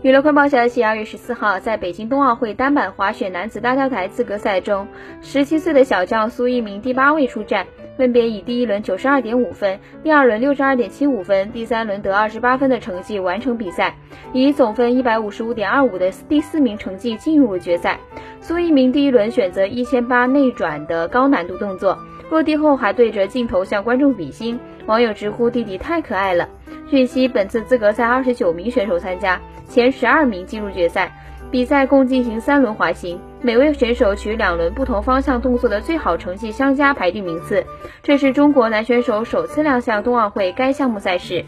娱乐快报消息：二月十四号，在北京冬奥会单板滑雪男子大跳台资格赛中，十七岁的小将苏一鸣第八位出战，分别以第一轮九十二点五分、第二轮六十二点七五分、第三轮得二十八分的成绩完成比赛，以总分一百五十五点二五的第四名成绩进入决赛。苏一鸣第一轮选择一千八内转的高难度动作，落地后还对着镜头向观众比心，网友直呼弟弟太可爱了。据悉，本次资格赛二十九名选手参加，前十二名进入决赛。比赛共进行三轮滑行，每位选手取两轮不同方向动作的最好成绩相加排定名次。这是中国男选手首次亮相冬奥会该项目赛事。